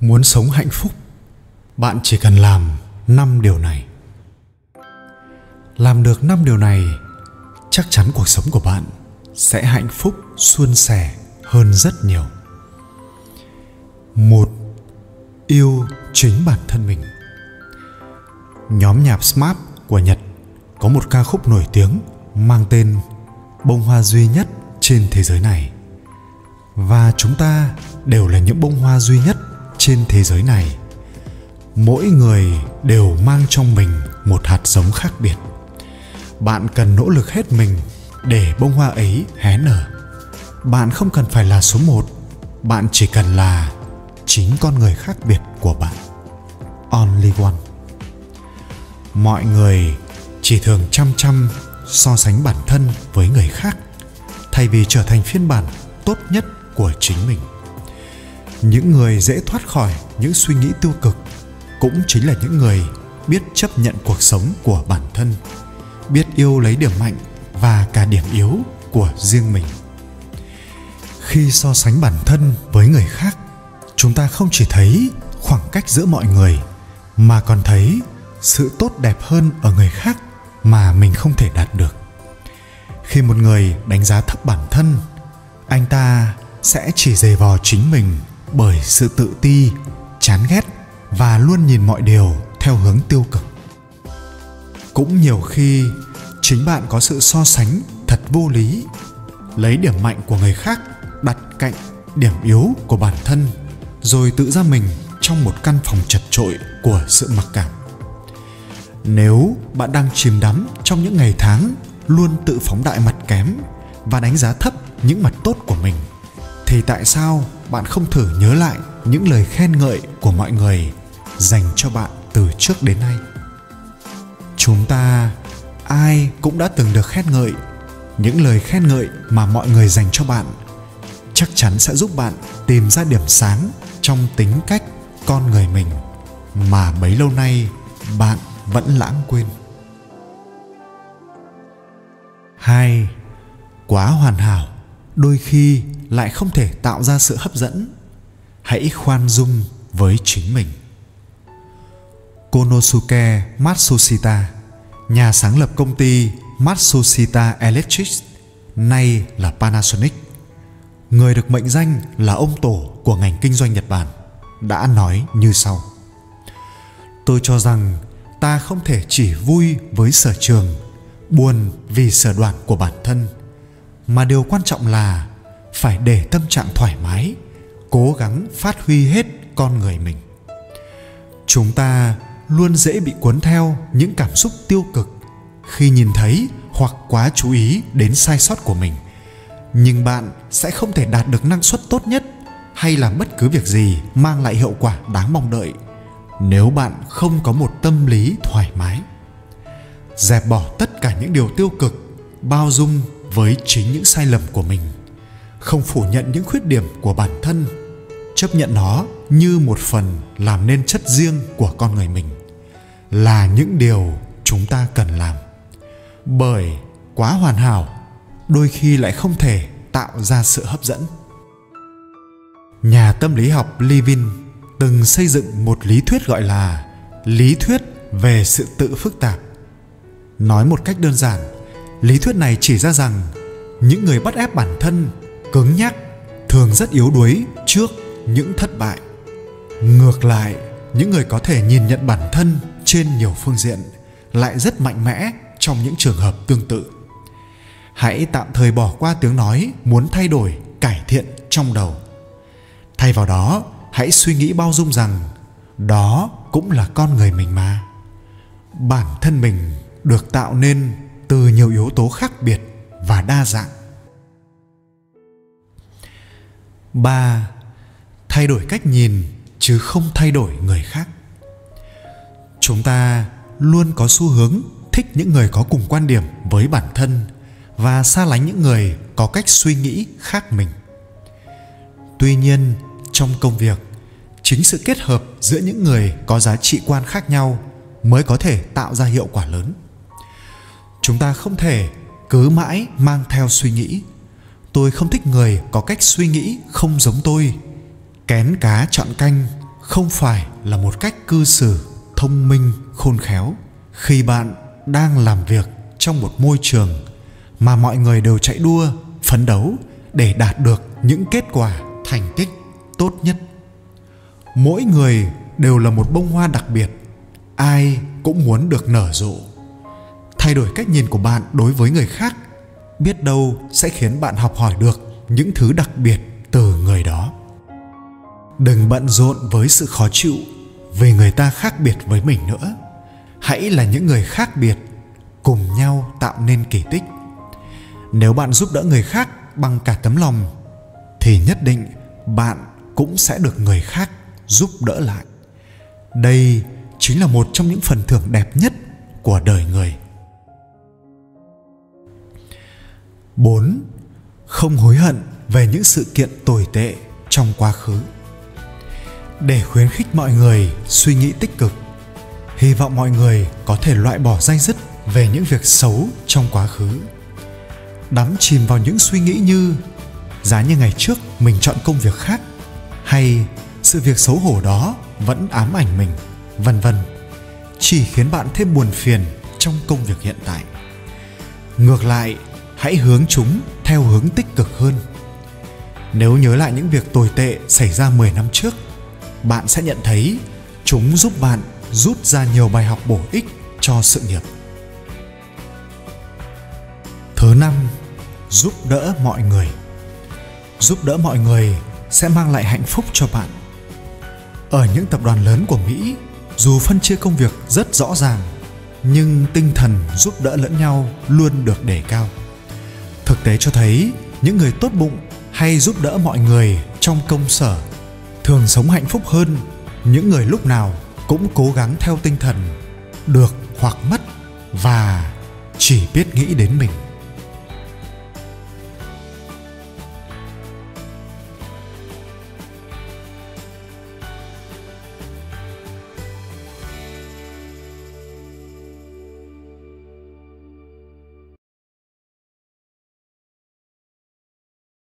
muốn sống hạnh phúc, bạn chỉ cần làm năm điều này. Làm được năm điều này, chắc chắn cuộc sống của bạn sẽ hạnh phúc, suôn sẻ hơn rất nhiều. Một, yêu chính bản thân mình. Nhóm nhạc smart của nhật có một ca khúc nổi tiếng mang tên bông hoa duy nhất trên thế giới này. Và chúng ta đều là những bông hoa duy nhất trên thế giới này, mỗi người đều mang trong mình một hạt giống khác biệt. Bạn cần nỗ lực hết mình để bông hoa ấy hé nở. Bạn không cần phải là số một, bạn chỉ cần là chính con người khác biệt của bạn. Only one. Mọi người chỉ thường chăm chăm, so sánh bản thân với người khác thay vì trở thành phiên bản tốt nhất của chính mình những người dễ thoát khỏi những suy nghĩ tiêu cực cũng chính là những người biết chấp nhận cuộc sống của bản thân, biết yêu lấy điểm mạnh và cả điểm yếu của riêng mình. Khi so sánh bản thân với người khác, chúng ta không chỉ thấy khoảng cách giữa mọi người mà còn thấy sự tốt đẹp hơn ở người khác mà mình không thể đạt được. Khi một người đánh giá thấp bản thân, anh ta sẽ chỉ dày vò chính mình bởi sự tự ti, chán ghét và luôn nhìn mọi điều theo hướng tiêu cực. Cũng nhiều khi, chính bạn có sự so sánh thật vô lý, lấy điểm mạnh của người khác đặt cạnh điểm yếu của bản thân, rồi tự ra mình trong một căn phòng chật trội của sự mặc cảm. Nếu bạn đang chìm đắm trong những ngày tháng luôn tự phóng đại mặt kém và đánh giá thấp những mặt tốt của mình, thì tại sao bạn không thử nhớ lại những lời khen ngợi của mọi người dành cho bạn từ trước đến nay. Chúng ta, ai cũng đã từng được khen ngợi. Những lời khen ngợi mà mọi người dành cho bạn chắc chắn sẽ giúp bạn tìm ra điểm sáng trong tính cách con người mình mà bấy lâu nay bạn vẫn lãng quên. Hai, quá hoàn hảo. Đôi khi lại không thể tạo ra sự hấp dẫn. Hãy khoan dung với chính mình. Konosuke matsushita, nhà sáng lập công ty matsushita electric, nay là panasonic. Người được mệnh danh là ông tổ của ngành kinh doanh nhật bản, đã nói như sau. Tôi cho rằng ta không thể chỉ vui với sở trường, buồn vì sở đoạn của bản thân, mà điều quan trọng là phải để tâm trạng thoải mái, cố gắng phát huy hết con người mình. Chúng ta luôn dễ bị cuốn theo những cảm xúc tiêu cực khi nhìn thấy hoặc quá chú ý đến sai sót của mình. Nhưng bạn sẽ không thể đạt được năng suất tốt nhất hay làm bất cứ việc gì mang lại hiệu quả đáng mong đợi nếu bạn không có một tâm lý thoải mái. Dẹp bỏ tất cả những điều tiêu cực, bao dung với chính những sai lầm của mình không phủ nhận những khuyết điểm của bản thân, chấp nhận nó như một phần làm nên chất riêng của con người mình, là những điều chúng ta cần làm. Bởi quá hoàn hảo, đôi khi lại không thể tạo ra sự hấp dẫn. Nhà tâm lý học levin từng xây dựng một lý thuyết gọi là lý thuyết về sự tự phức tạp. Nói một cách đơn giản, lý thuyết này chỉ ra rằng những người bắt ép bản thân cứng nhắc, thường rất yếu đuối trước những thất bại. Ngược lại, những người có thể nhìn nhận bản thân trên nhiều phương diện lại rất mạnh mẽ trong những trường hợp tương tự. Hãy tạm thời bỏ qua tiếng nói muốn thay đổi, cải thiện trong đầu. Thay vào đó, hãy suy nghĩ bao dung rằng đó cũng là con người mình mà. Bản thân mình được tạo nên từ nhiều yếu tố khác biệt và đa dạng. Ba, thay đổi cách nhìn, chứ không thay đổi người khác. Chúng ta luôn có xu hướng thích những người có cùng quan điểm với bản thân và xa lánh những người có cách suy nghĩ khác mình. Tuy nhiên, trong công việc, chính sự kết hợp giữa những người có giá trị quan khác nhau mới có thể tạo ra hiệu quả lớn. Chúng ta không thể cứ mãi mang theo suy nghĩ tôi không thích người có cách suy nghĩ không giống tôi. Kén cá chọn canh không phải là một cách cư xử thông minh, khôn khéo. Khi bạn đang làm việc trong một môi trường mà mọi người đều chạy đua, phấn đấu để đạt được những kết quả thành tích tốt nhất. Mỗi người đều là một bông hoa đặc biệt, ai cũng muốn được nở rộ. Thay đổi cách nhìn của bạn đối với người khác biết đâu sẽ khiến bạn học hỏi được những thứ đặc biệt từ người đó. Đừng bận rộn với sự khó chịu vì người ta khác biệt với mình nữa. Hãy là những người khác biệt cùng nhau tạo nên kỳ tích. Nếu bạn giúp đỡ người khác bằng cả tấm lòng, thì nhất định bạn cũng sẽ được người khác giúp đỡ lại. Đây chính là một trong những phần thưởng đẹp nhất của đời người. 4. Không hối hận về những sự kiện tồi tệ trong quá khứ. Để khuyến khích mọi người suy nghĩ tích cực, hy vọng mọi người có thể loại bỏ danh dứt về những việc xấu trong quá khứ. Đắm chìm vào những suy nghĩ như giá như ngày trước mình chọn công việc khác hay sự việc xấu hổ đó vẫn ám ảnh mình, vân vân, chỉ khiến bạn thêm buồn phiền trong công việc hiện tại. Ngược lại, hãy hướng chúng theo hướng tích cực hơn. Nếu nhớ lại những việc tồi tệ xảy ra 10 năm trước, bạn sẽ nhận thấy chúng giúp bạn rút ra nhiều bài học bổ ích cho sự nghiệp. Thứ năm, giúp đỡ mọi người. Giúp đỡ mọi người sẽ mang lại hạnh phúc cho bạn. Ở những tập đoàn lớn của Mỹ, dù phân chia công việc rất rõ ràng, nhưng tinh thần giúp đỡ lẫn nhau luôn được đề cao thực tế cho thấy, những người tốt bụng hay giúp đỡ mọi người trong công sở thường sống hạnh phúc hơn những người lúc nào cũng cố gắng theo tinh thần, được hoặc mất và chỉ biết nghĩ đến mình.